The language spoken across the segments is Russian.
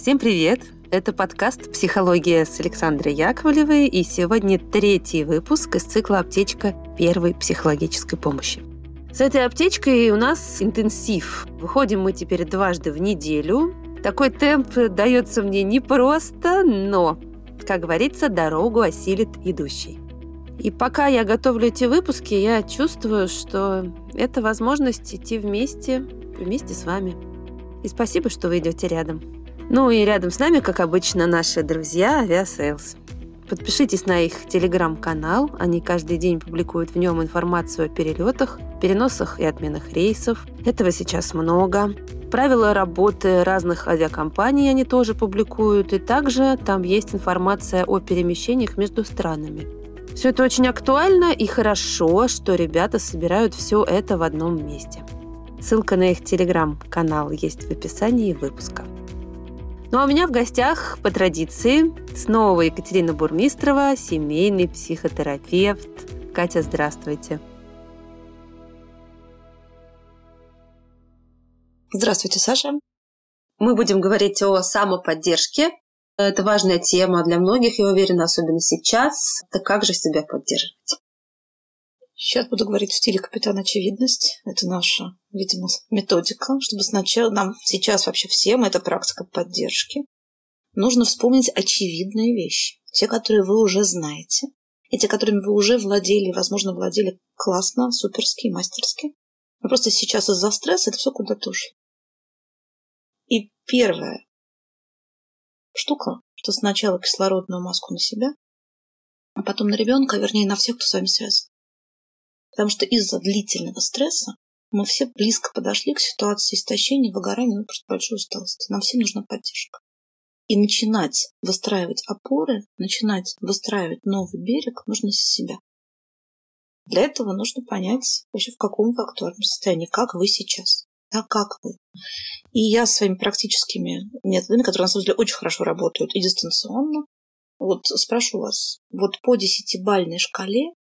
Всем привет! Это подкаст «Психология» с Александрой Яковлевой, и сегодня третий выпуск из цикла «Аптечка первой психологической помощи». С этой аптечкой у нас интенсив. Выходим мы теперь дважды в неделю. Такой темп дается мне непросто, но, как говорится, дорогу осилит идущий. И пока я готовлю эти выпуски, я чувствую, что это возможность идти вместе, вместе с вами. И спасибо, что вы идете рядом. Ну и рядом с нами, как обычно, наши друзья Aviasales. Подпишитесь на их телеграм-канал. Они каждый день публикуют в нем информацию о перелетах, переносах и отменах рейсов. Этого сейчас много. Правила работы разных авиакомпаний они тоже публикуют. И также там есть информация о перемещениях между странами. Все это очень актуально и хорошо, что ребята собирают все это в одном месте. Ссылка на их телеграм-канал есть в описании выпуска. Ну а у меня в гостях, по традиции, снова Екатерина Бурмистрова, семейный психотерапевт. Катя, здравствуйте. Здравствуйте, Саша. Мы будем говорить о самоподдержке. Это важная тема для многих, я уверена, особенно сейчас. Так как же себя поддерживать? Сейчас буду говорить в стиле капитан очевидность. Это наша, видимо, методика, чтобы сначала нам сейчас вообще всем это практика поддержки. Нужно вспомнить очевидные вещи. Те, которые вы уже знаете. И те, которыми вы уже владели, возможно, владели классно, суперски, мастерски. Но просто сейчас из-за стресса это все куда-то ушло. И первая штука, что сначала кислородную маску на себя, а потом на ребенка, вернее на всех, кто с вами связан. Потому что из-за длительного стресса мы все близко подошли к ситуации истощения, выгорания, ну, просто большой усталости. Нам всем нужна поддержка. И начинать выстраивать опоры, начинать выстраивать новый берег нужно с себя. Для этого нужно понять вообще, в каком вы актуальном состоянии, как вы сейчас. Да, как вы. И я своими практическими методами, которые на самом деле очень хорошо работают и дистанционно, вот спрошу вас, вот по десятибальной шкале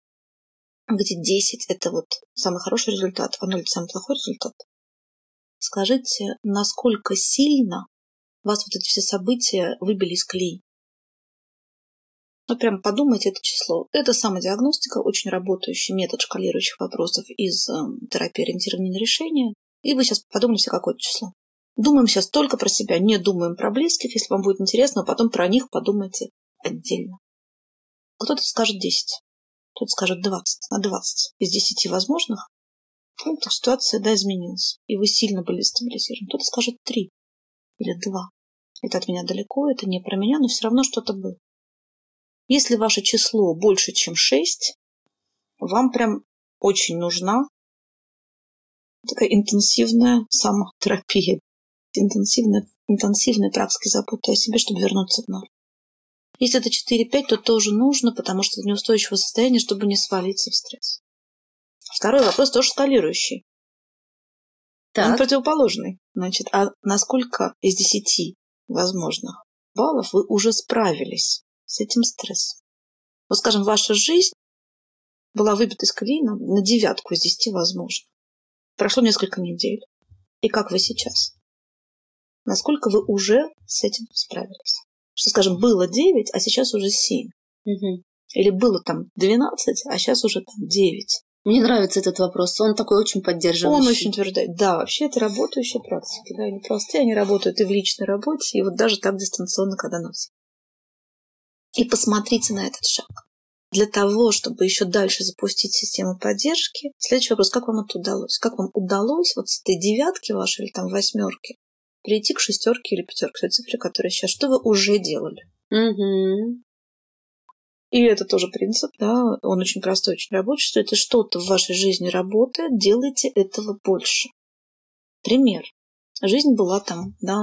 где 10 – это вот самый хороший результат, а 0 – это самый плохой результат. Скажите, насколько сильно вас вот эти все события выбили из колеи? Ну, прям подумайте это число. Это самодиагностика, очень работающий метод шкалирующих вопросов из э, терапии ориентированной на решение. И вы сейчас подумайте, какое число. Думаем сейчас только про себя, не думаем про близких. Если вам будет интересно, потом про них подумайте отдельно. Кто-то скажет 10 кто-то скажет 20 на 20 из 10 возможных пунктов ситуация да, изменилась, и вы сильно были стабилизированы. Кто-то скажет 3 или 2. Это от меня далеко, это не про меня, но все равно что-то было. Если ваше число больше, чем 6, вам прям очень нужна такая интенсивная самотерапия, интенсивная, интенсивная практика заботы о себе, чтобы вернуться в норму. Если это 4-5, то тоже нужно, потому что это неустойчивое состояние, чтобы не свалиться в стресс. Второй вопрос тоже скалирующий. Так. Он противоположный. Значит, а насколько из 10 возможных баллов вы уже справились с этим стрессом? Вот, скажем, ваша жизнь была выбита из колеи на, на девятку из десяти возможно. Прошло несколько недель. И как вы сейчас? Насколько вы уже с этим справились? Что, скажем, было 9, а сейчас уже 7. Угу. Или было там 12, а сейчас уже там 9. Мне нравится этот вопрос, он такой очень поддерживающий. Он очень утверждает. Да, вообще это работающие практики, да, они простые, они работают и в личной работе, и вот даже так дистанционно, когда все. И посмотрите на этот шаг. Для того, чтобы еще дальше запустить систему поддержки, следующий вопрос, как вам это удалось? Как вам удалось вот с этой девятки вашей или там восьмерки перейти к шестерке или пятерке, той цифре, которая сейчас. Что вы уже делали? Угу. И это тоже принцип, да, он очень простой, очень рабочий, что это что-то в вашей жизни работает, делайте этого больше. Пример. Жизнь была там, да,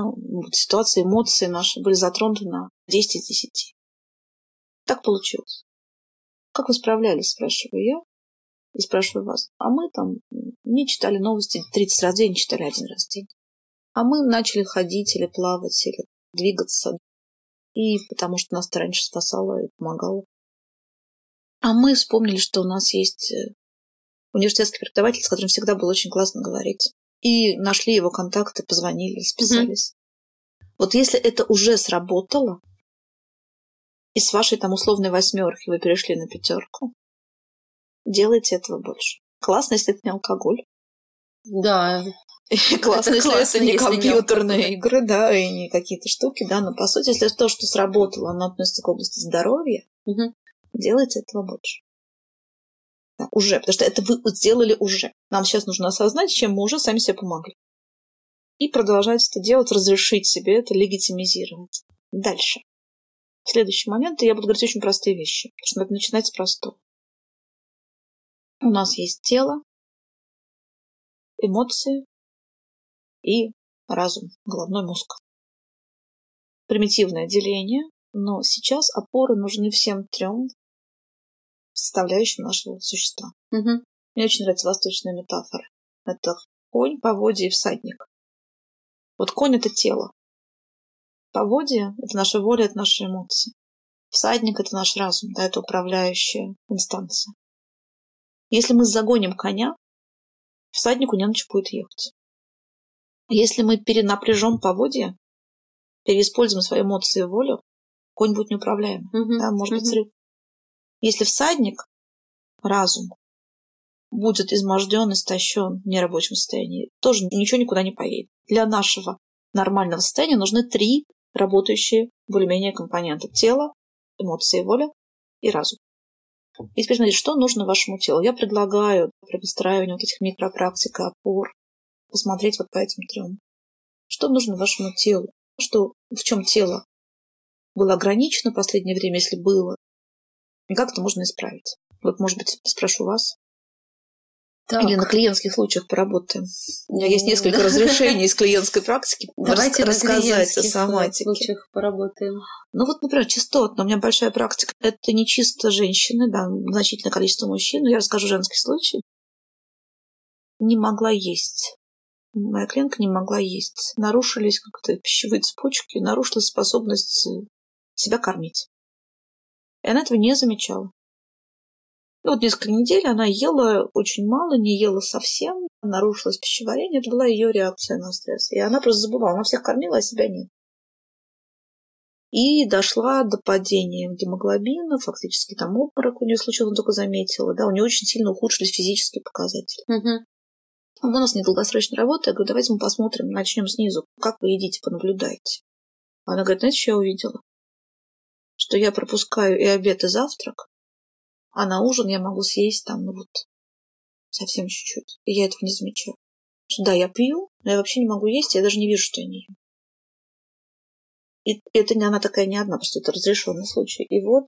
ситуация, эмоции наши были затронуты на 10 из 10. Так получилось. Как вы справлялись, спрашиваю я. И спрашиваю вас. А мы там не читали новости 30 раз в день, читали один раз в день. А мы начали ходить или плавать, или двигаться. И потому что нас раньше спасало и помогало. А мы вспомнили, что у нас есть э, университетский преподаватель, с которым всегда было очень классно говорить. И нашли его контакты, позвонили, списались. Вот если это уже сработало, и с вашей там условной восьмерки вы перешли на пятерку, делайте этого больше. Классно, если это не алкоголь. Да. Классно, если это не компьютерные игры, да, и не какие-то штуки, да, но по сути, если то, что сработало, оно относится к области здоровья, делайте этого больше. Да, уже, потому что это вы сделали уже. Нам сейчас нужно осознать, чем мы уже сами себе помогли. И продолжать это делать, разрешить себе это, легитимизировать. Дальше. В следующий момент я буду говорить очень простые вещи, потому что надо начинать с простого. У нас есть тело, эмоции и разум, головной мозг. Примитивное деление, но сейчас опоры нужны всем трем составляющим нашего существа. Угу. Мне очень нравится восточная метафора. Это конь, поводья и всадник. Вот конь — это тело. Поводья — это наша воля, это наши эмоции. Всадник — это наш разум, да, это управляющая инстанция. Если мы загоним коня, всаднику не на что будет ехать. Если мы перенапряжем поводья, переиспользуем свои эмоции и волю, конь будет неуправляемым. Угу. Да, может угу. быть срыв. Если всадник, разум, будет изможден, истощен в нерабочем состоянии, тоже ничего никуда не поедет. Для нашего нормального состояния нужны три работающие более-менее компонента. Тело, эмоции, воля и разум. И теперь смотрите, что нужно вашему телу. Я предлагаю при выстраивании вот этих микропрактик опор посмотреть вот по этим трем. Что нужно вашему телу? Что, в чем тело было ограничено в последнее время, если было, и как это можно исправить? Вот, может быть, спрошу вас. Так. Или на клиентских случаях поработаем. У меня есть несколько разрешений из клиентской практики. Давайте рассказать о соматике. случаях поработаем. Ну вот, например, частотно. У меня большая практика. Это не чисто женщины, да, значительное количество мужчин. Но я расскажу женский случай. Не могла есть. Моя клиентка не могла есть. Нарушились как-то пищевые цепочки, нарушилась способность себя кормить. И она этого не замечала. И вот несколько недель она ела очень мало, не ела совсем, нарушилось пищеварение. Это была ее реакция на стресс. И она просто забывала. Она всех кормила, а себя нет. И дошла до падения гемоглобина, фактически там обморок у нее случился, только заметила. Да, у нее очень сильно ухудшились физические показатели. Угу. У нас недолгосрочная работа. Я говорю, давайте мы посмотрим, начнем снизу. Как вы едите, понаблюдайте. Она говорит, знаете, что я увидела? Что я пропускаю и обед, и завтрак, а на ужин я могу съесть там, ну вот, совсем чуть-чуть. И я этого не замечаю. Что да, я пью, но я вообще не могу есть, я даже не вижу, что я не ем. И это не она такая не одна, просто это разрешенный случай. И вот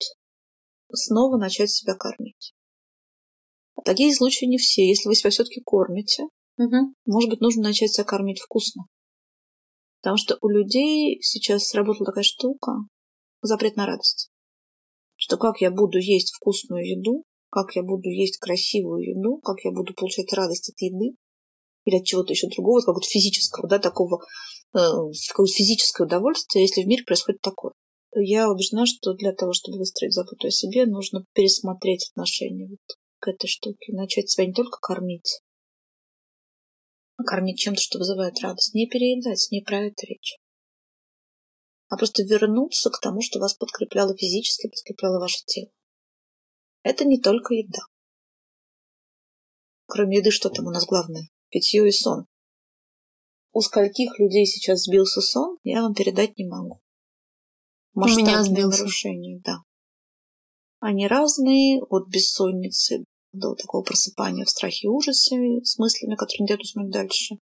снова начать себя кормить. А такие случаи не все. Если вы себя все-таки кормите, угу. может быть, нужно начать себя кормить вкусно. Потому что у людей сейчас сработала такая штука, запрет на радость что как я буду есть вкусную еду, как я буду есть красивую еду, как я буду получать радость от еды или от чего-то еще другого, какого-то физического, да, такого, э, какое-то физическое если в мире происходит такое. Я убеждена, что для того, чтобы выстроить заботу о себе, нужно пересмотреть отношение вот к этой штуке, начать себя не только кормить, кормить чем-то, что вызывает радость. Не переедать, не про это речь а просто вернуться к тому, что вас подкрепляло физически, подкрепляло ваше тело. Это не только еда. Кроме еды, что там у нас главное? Питье и сон. У скольких людей сейчас сбился сон, я вам передать не могу. Масштабные у меня сбился. нарушения, да. Они разные, от бессонницы до такого просыпания в страхе и ужасе с мыслями, которые не дают уснуть дальше.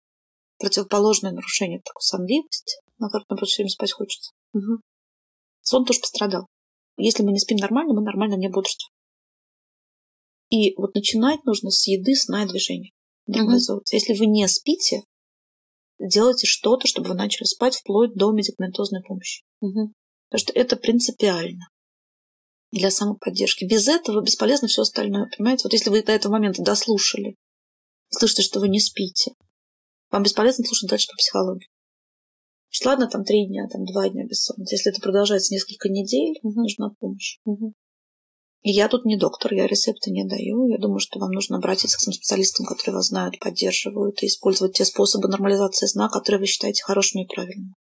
Противоположное нарушение – такой сонливость, на которой нам просто все время спать хочется. Угу. Сон тоже пострадал. Если мы не спим нормально, мы нормально не бодрствуем. И вот начинать нужно с еды, сна и движения. Угу. Если вы не спите, делайте что-то, чтобы вы начали спать вплоть до медикаментозной помощи. Угу. Потому что это принципиально для самоподдержки. Без этого бесполезно все остальное. Понимаете? Вот если вы до этого момента дослушали, слышите, что вы не спите, вам бесполезно слушать дальше по психологии. Значит, ладно, там три дня, там два дня бессонницы. Если это продолжается несколько недель, угу. нужна помощь. Угу. И я тут не доктор, я рецепты не даю. Я думаю, что вам нужно обратиться к тем специалистам, которые вас знают, поддерживают, и использовать те способы нормализации сна, которые вы считаете хорошими и правильными.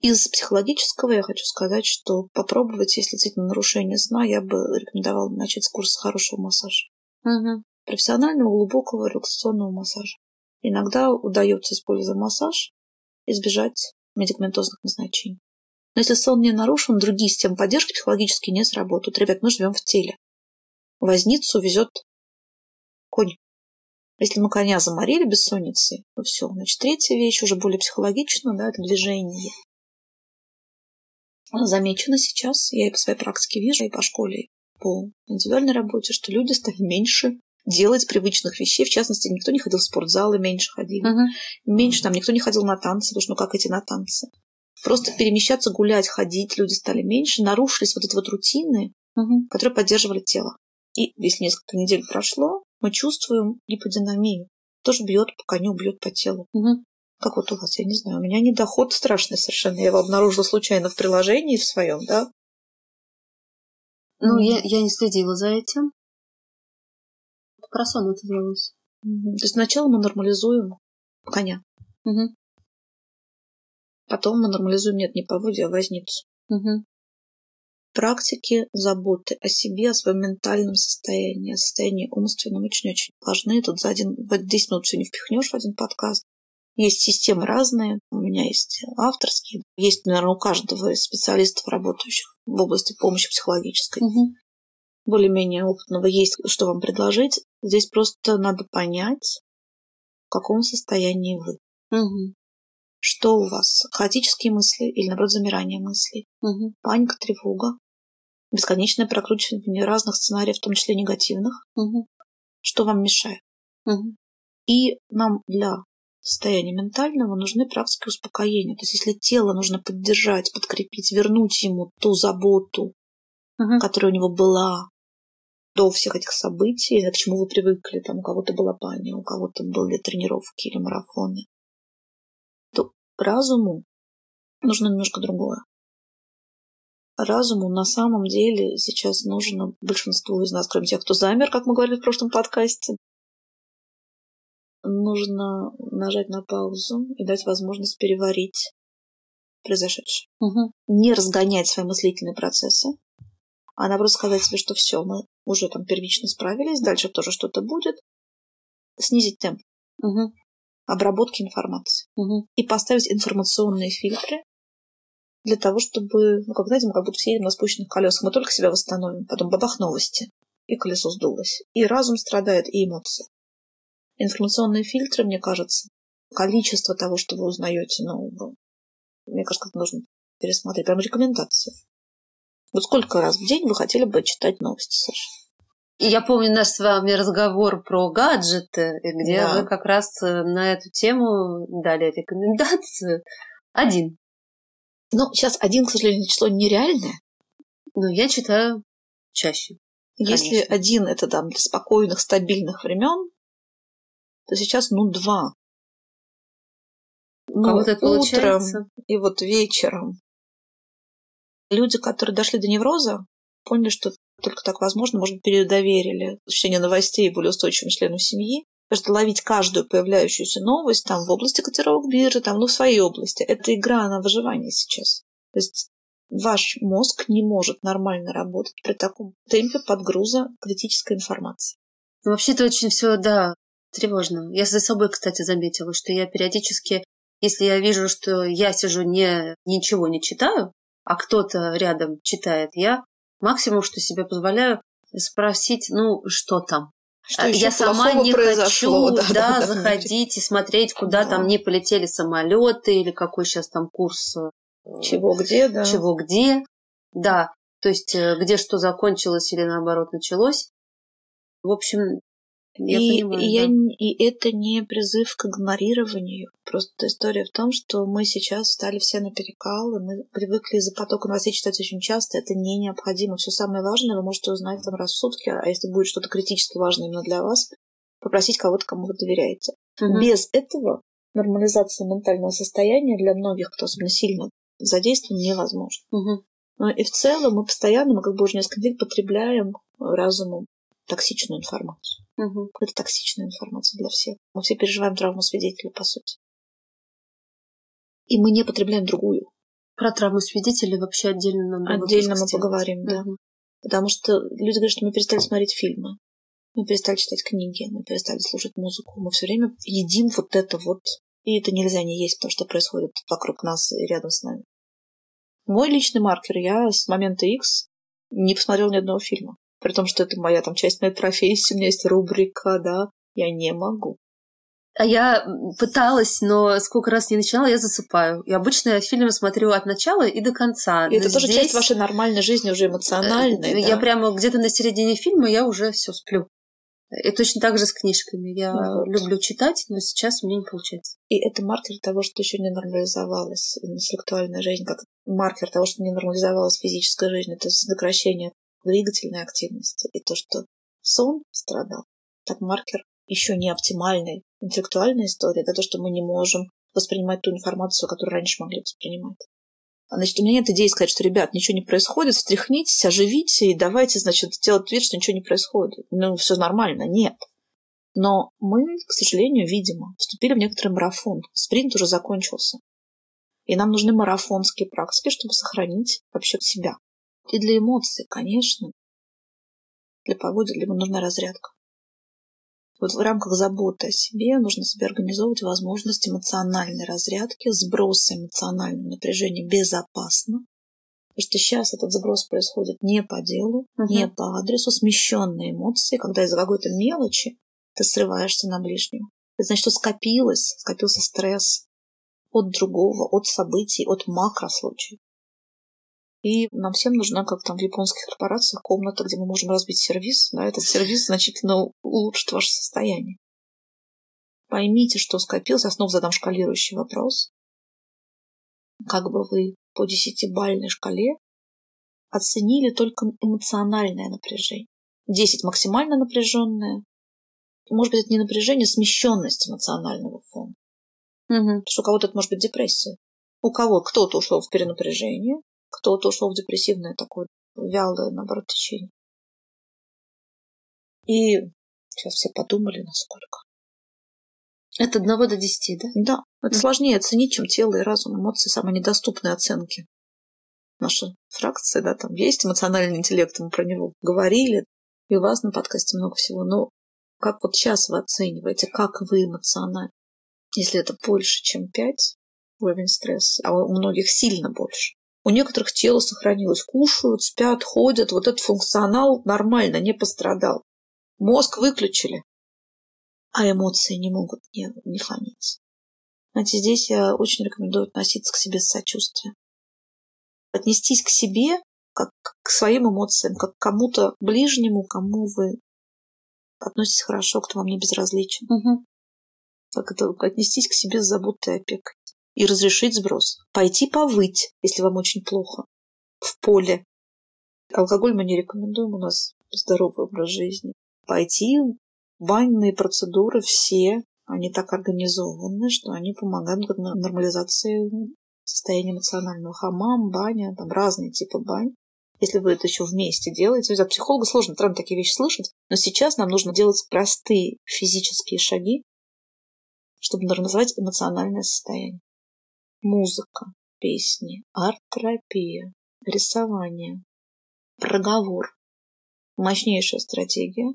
Из психологического я хочу сказать, что попробовать, если действительно нарушение сна, я бы рекомендовала начать с курса хорошего массажа. Угу. Профессионального глубокого релаксационного массажа. Иногда удается, используя массаж, избежать медикаментозных назначений. Но если сон не нарушен, другие системы поддержки психологически не сработают. Ребят, мы живем в теле. Возницу везет конь. Если мы коня заморили бессонницей, то все. Значит, третья вещь, уже более психологичная, да, это движение. Замечено сейчас, я и по своей практике вижу, и по школе, и по индивидуальной работе, что люди стали меньше делать привычных вещей. В частности, никто не ходил в спортзалы, меньше ходили. Угу. Меньше там никто не ходил на танцы, потому что ну как идти на танцы? Просто перемещаться, гулять, ходить люди стали меньше, нарушились вот эти вот рутины, Угу. которые поддерживали тело. И если несколько недель прошло, мы чувствуем гиподинамию. Тоже бьет по коню, бьет по телу. Угу. Как вот у вас, я не знаю, у меня недоход страшный совершенно. Я его обнаружила случайно в приложении в своем, да? Ну, я, я не следила за этим. Про сон отозвалась. Мгм. То есть сначала мы нормализуем коня, Угу. потом мы нормализуем, нет, не поводья, а возницу. Угу. Практики заботы о себе, о своем ментальном состоянии, о состоянии умственном очень-очень важны. Тут за один, в 10 минут все не впихнешь в один подкаст. Есть системы разные, у меня есть авторские, есть, наверное, у каждого из специалистов, работающих в области помощи психологической. Угу. более-менее опытного есть, что вам предложить. Здесь просто надо понять, в каком состоянии вы. Угу. Что у вас? Хаотические мысли или, наоборот, замирание мыслей? Угу. Паника, тревога? Бесконечное прокручивание разных сценариев, в том числе негативных? Угу. Что вам мешает? Угу. И нам для состояния ментального нужны практики успокоения. То есть если тело нужно поддержать, подкрепить, вернуть ему ту заботу, Угу. которая у него была до всех этих событий, к чему вы привыкли, там у кого-то была баня, у кого-то были тренировки или марафоны, то разуму нужно немножко другое. Разуму на самом деле сейчас нужно большинству из нас, кроме тех, кто замер, как мы говорили в прошлом подкасте, нужно нажать на паузу и дать возможность переварить произошедшее. Угу. Не разгонять свои мыслительные процессы, а наоборот сказать себе, что все, мы уже там первично справились, дальше тоже что-то будет. Снизить темп Угу. обработки информации Угу. и поставить информационные фильтры для того, чтобы, ну, как знаете, мы как будто все едем на спущенных колесах, мы только себя восстановим, потом бабах новости, и колесо сдулось. И разум страдает, и эмоции. Информационные фильтры, мне кажется, количество того, что вы узнаете нового, мне кажется, это нужно пересмотреть. Прям рекомендации. Вот сколько раз в день вы хотели бы читать новости, Саша? Я помню наш с вами разговор про гаджеты, где Да. вы как раз э, на эту тему дали рекомендацию. Один. Ну, сейчас один, к сожалению, число нереальное. Но я читаю чаще. Если Конечно. один это там для спокойных, стабильных времен, то сейчас, ну, два. Ну, Кого-то это утром получается. и вот вечером. Люди, которые дошли до невроза, поняли, что только так возможно, может быть, передоверили чтение новостей более устойчивым членам семьи, потому что ловить каждую появляющуюся новость там в области котировок биржи, там, ну, в своей области, это игра на выживание сейчас. То есть ваш мозг не может нормально работать при таком темпе подгруза критической информации. Ну, вообще-то очень все, да, тревожно. Я за собой, кстати, заметила, что я периодически, если я вижу, что я сижу не ничего не читаю, а кто-то рядом читает, я максимум, что себе позволяю, спросить, ну, что там. Что А я сама не хочу, да, да. заходить и смотреть, куда Да. там не полетели самолеты или какой сейчас там курс э, Чего, где, да. чего где. Да, то есть э, где что закончилось или наоборот началось. В общем, я и, понимаю. и я да. не- и это не призыв к игнорированию. Просто история в том, что мы сейчас стали все на перекал, и мы привыкли из-за потока новостей читать очень часто. Это не необходимо. Все самое важное вы можете узнать там раз в сутки, а если будет что-то критически важное именно для вас, попросить кого-то, кому вы доверяете. Мгм. Без этого нормализация ментального состояния для многих, кто особенно сильно задействован, невозможно. Мгм. Ну и в целом мы постоянно, мы как бы уже несколько недель потребляем разумом токсичную информацию. Мгм. Какая-то токсичная информация для всех. Мы все переживаем травму свидетеля, по сути. И мы не потребляем другую. Про травму свидетелей вообще отдельно нам Отдельно мы поговорим, да. Угу. Потому что люди говорят, что мы перестали смотреть фильмы, мы перестали читать книги, мы перестали слушать музыку. Мы все время едим вот это вот. И это нельзя не есть, потому что происходит вокруг нас и рядом с нами. Мой личный маркер. Я с момента X не посмотрел ни одного фильма. При том, что это моя там часть моей профессии, у меня есть рубрика, да, я не могу. А я пыталась, но сколько раз не начинала, я засыпаю. И обычно я фильмы смотрю от начала и до конца. И это здесь... тоже часть вашей нормальной жизни, уже эмоциональной. Я да? прямо где-то на середине фильма я уже все сплю. И точно так же с книжками. Я вот. люблю читать, но сейчас у меня не получается. И это маркер того, что еще не нормализовалась интеллектуальная жизнь, как маркер того, что не нормализовалась физическая жизнь. Это сокращение двигательной активности. И то, что сон страдал, так маркер еще не оптимальной интеллектуальной истории, это то, что мы не можем воспринимать ту информацию, которую раньше могли воспринимать. Значит, у меня нет идеи сказать, что, ребят, ничего не происходит, встряхнитесь, оживите и давайте, значит, делать вид, что ничего не происходит. Ну, все нормально. Нет. Но мы, к сожалению, видимо, вступили в некоторый марафон. Спринт уже закончился. И нам нужны марафонские практики, чтобы сохранить вообще себя. И для эмоций, конечно. Для погоды, для нужна разрядка. Вот в рамках заботы о себе нужно себе организовывать возможность эмоциональной разрядки, сброса эмоционального напряжения безопасно. Потому что сейчас этот сброс происходит не по делу, uh-huh. не по адресу, смещенные эмоции, когда из-за какой-то мелочи ты срываешься на ближнего. Это значит, что скопилось, скопился стресс от другого, от событий, от макрослучаев. И нам всем нужна, как там в японских корпорациях, комната, где мы можем разбить сервис. Да, этот сервис значительно улучшит ваше состояние. Поймите, что скопилось. Я снова задам шкалирующий вопрос. Как бы вы по десятибальной шкале оценили только эмоциональное напряжение. Десять максимально напряженное. Может быть, это не напряжение, а смещенность эмоционального фона. Угу. Потому что у кого-то это может быть депрессия. У кого кто-то ушел в перенапряжение, кто-то ушел в депрессивное такое вялое, наоборот, течение. И сейчас все подумали, насколько. От одного до десяти, да? Да. Это mm. сложнее оценить, чем тело и разум. Эмоции – самые недоступные оценки. Наша фракция, да, там есть эмоциональный интеллект, мы про него говорили. И у вас на подкасте много всего. Но как вот сейчас вы оцениваете, как вы эмоциональны? Если это больше, чем пять уровень стресса, а у многих сильно больше, у некоторых тело сохранилось. Кушают, спят, ходят. Вот этот функционал нормально, не пострадал. Мозг выключили. А эмоции не могут не, не фонить. Знаете, здесь я очень рекомендую относиться к себе с сочувствием. Отнестись к себе как к своим эмоциям, как к кому-то ближнему, кому вы относитесь хорошо, кто вам не безразличен. Угу. Как это отнестись к себе с заботой и опекой и разрешить сброс. Пойти повыть, если вам очень плохо, в поле. Алкоголь мы не рекомендуем, у нас здоровый образ жизни. Пойти банные процедуры все, они так организованы, что они помогают к нормализации состояния эмоционального. Хамам, баня, там разные типы бань. Если вы это еще вместе делаете, от психолога сложно странно такие вещи слышать, но сейчас нам нужно делать простые физические шаги, чтобы нормализовать эмоциональное состояние музыка, песни, арт-терапия, рисование, проговор. Мощнейшая стратегия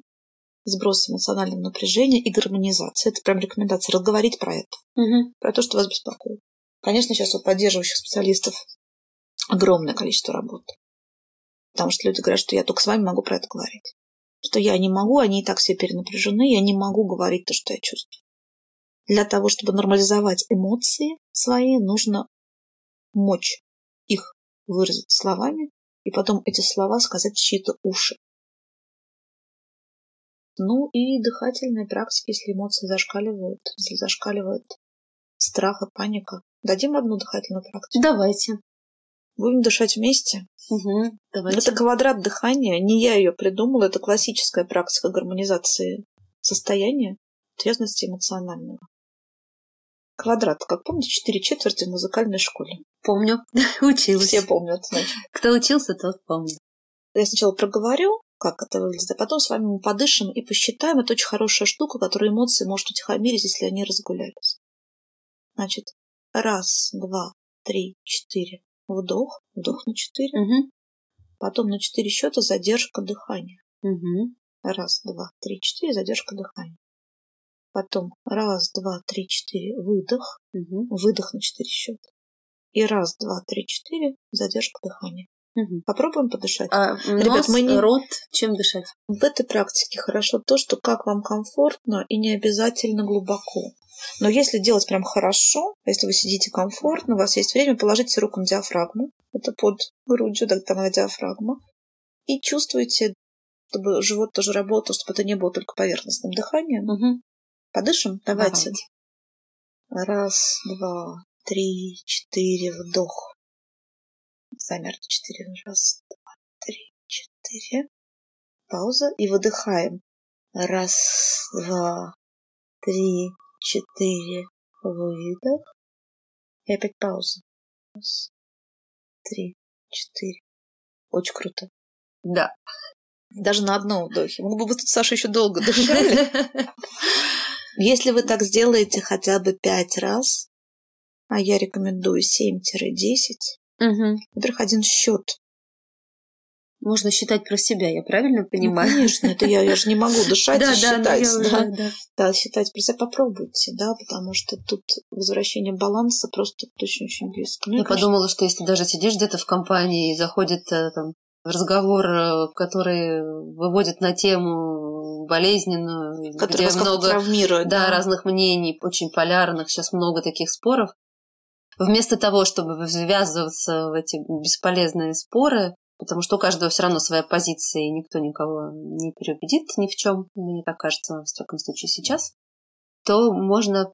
сброс эмоционального напряжения и гармонизация. Это прям рекомендация. Разговорить про это. Угу. Про то, что вас беспокоит. Конечно, сейчас у поддерживающих специалистов огромное количество работы. Потому что люди говорят, что я только с вами могу про это говорить. Что я не могу, они и так все перенапряжены, я не могу говорить то, что я чувствую. Для того, чтобы нормализовать эмоции свои, нужно мочь их выразить словами и потом эти слова сказать в чьи-то уши. Ну и дыхательные практики, если эмоции зашкаливают, если зашкаливает страх и паника. Дадим одну дыхательную практику? Давайте. Будем дышать вместе? Угу, давайте. Это квадрат дыхания. Не я ее придумала, это классическая практика гармонизации состояния, трезвости эмоционального. Квадрат, как помните, четыре четверти в музыкальной школе. Помню, училась. Все помнят, значит. Кто учился, тот помнит. Я сначала проговорю, как это выглядит, а потом с вами мы подышим и посчитаем. Это очень хорошая штука, которая эмоции может утихомирить, если они разгулялись. Значит, раз, два, три, четыре. вдох, вдох на 4. Угу. Потом на 4 счета задержка дыхания. Угу. Раз, два, три, четыре, задержка дыхания. Потом раз, два, три, четыре, выдох. Угу. Выдох на 4 счета. И раз, два, три, четыре, задержка дыхания. Угу. Попробуем подышать. А Ребят, нос, мы не- рот, чем дышать? В этой практике хорошо то, что как вам комфортно и не обязательно глубоко. Но если делать прям хорошо, если вы сидите комфортно, у вас есть время, положите руку на диафрагму. Это под грудью, так там диафрагма. И чувствуете, чтобы живот тоже работал, чтобы это не было только поверхностным дыханием. Угу. Подышим? Давайте. Раз, два, три, четыре, вдох. Замер на четыре. Раз, два, три, четыре. Пауза. И выдыхаем. Раз, два, три, четыре. Выдох. И опять пауза. Раз, три, четыре. Очень круто. Да. Даже на одном вдохе. Мы бы тут, Саша, еще долго дышали. Если вы так сделаете хотя бы пять раз, а я рекомендую 7-10, Угу. во-первых, один счет. Можно считать про себя, я правильно Ну, понимаю? конечно, это я, я же не могу дышать да, и да, да, считать. уже, да. да. Да, считать про себя попробуйте, да, потому что тут возвращение баланса просто очень-очень близко. Ну, Я конечно, подумала, что если даже сидишь где-то в компании и заходит э, там разговор, э, который выводит на тему болезненную, который где много травмирует. да, разных мнений, очень полярных, сейчас много таких споров. Вместо того, чтобы ввязываться в эти бесполезные споры, потому что у каждого все равно своя позиция, и никто никого не переубедит ни в чем, мне так кажется, во всяком случае сейчас, то можно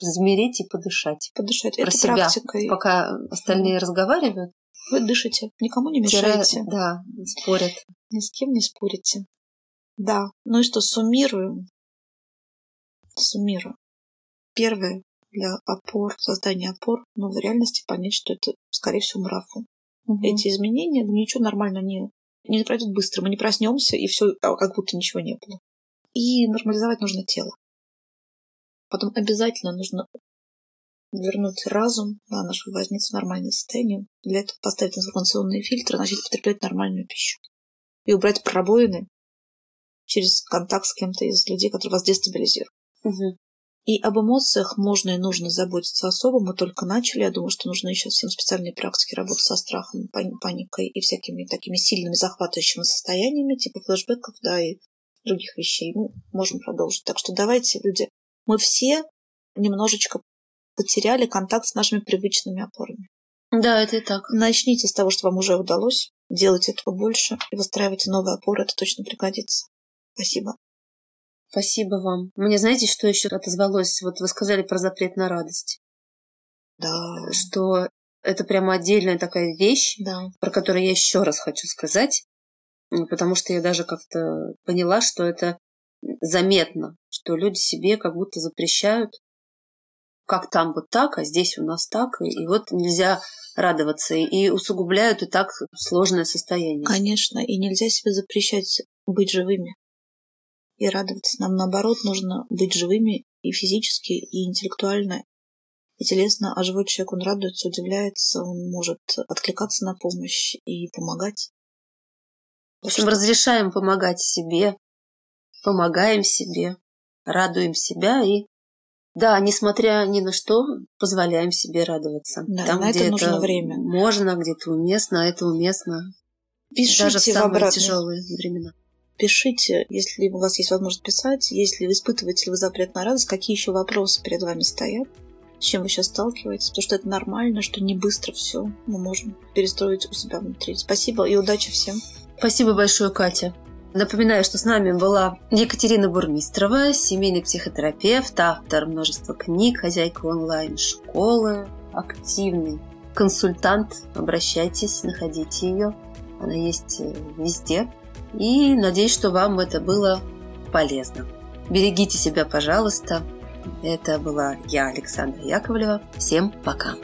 замереть и подышать. Подышать. Про Это себя, практика. пока остальные разговаривают, Вы дышите, никому не тире- мешаете, да, спорят. ни с кем не спорите. Да, ну и что, суммируем? Суммируем. Первое, для опор, создания опор, но в реальности понять, что это, скорее всего, марафон. Эти изменения, ну, ничего нормально не, не пройдет быстро. Мы не проснемся, и все, как будто ничего не было. И нормализовать нужно тело. Потом обязательно нужно вернуть разум на нашу возницу в нормальное состояние. Для этого поставить информационные фильтры, начать потреблять нормальную пищу. И убрать пробоины через контакт с кем-то из людей, которые вас дестабилизируют. Мгм. И об эмоциях можно и нужно заботиться особо. Мы только начали. Я думаю, что нужны еще всем специальные практики работы со страхом, пани- паникой и всякими такими сильными захватывающими состояниями, типа флешбеков, да, и других вещей. Мы можем продолжить. Так что давайте, люди, мы все немножечко потеряли контакт с нашими привычными опорами. Да, это и так. Начните с того, что вам уже удалось. Делайте этого больше и выстраивайте новые опоры. Это точно пригодится. Спасибо. Спасибо вам. Мне знаете, что еще отозвалось? Вот вы сказали про запрет на радость. Да, Что это прямо отдельная такая вещь, да. про которую я еще раз хочу сказать, потому что я даже как-то поняла, что это заметно, что люди себе как будто запрещают, как там вот так, а здесь у нас так, и, и вот нельзя радоваться, и, и усугубляют и так сложное состояние. Конечно, и нельзя себе запрещать быть живыми и радоваться. Нам, наоборот, нужно быть живыми и физически, и интеллектуально, и телесно. А живой человек, он радуется, удивляется, он может откликаться на помощь и помогать. В общем, разрешаем помогать себе, помогаем себе, радуем себя и, да, несмотря ни на что, позволяем себе радоваться. Да, Там, на где это нужно время. Можно, где-то уместно, а это уместно. Пишите даже в самые обратных тяжелые времена. Пишите, если у вас есть возможность писать, если вы испытываете ли вы запрет на радость, какие еще вопросы перед вами стоят, с чем вы сейчас сталкиваетесь, потому что это нормально, что не быстро все мы можем перестроить у себя внутри. Спасибо и удачи всем. Спасибо большое, Катя. Напоминаю, что с нами была Екатерина Бурмистрова, семейный психотерапевт, автор множества книг, хозяйка онлайн-школы, активный консультант. Обращайтесь, находите ее. Она есть э, везде. И надеюсь, что вам это было полезно. Берегите себя, пожалуйста. Это была я, Александра Яковлева. Всем пока.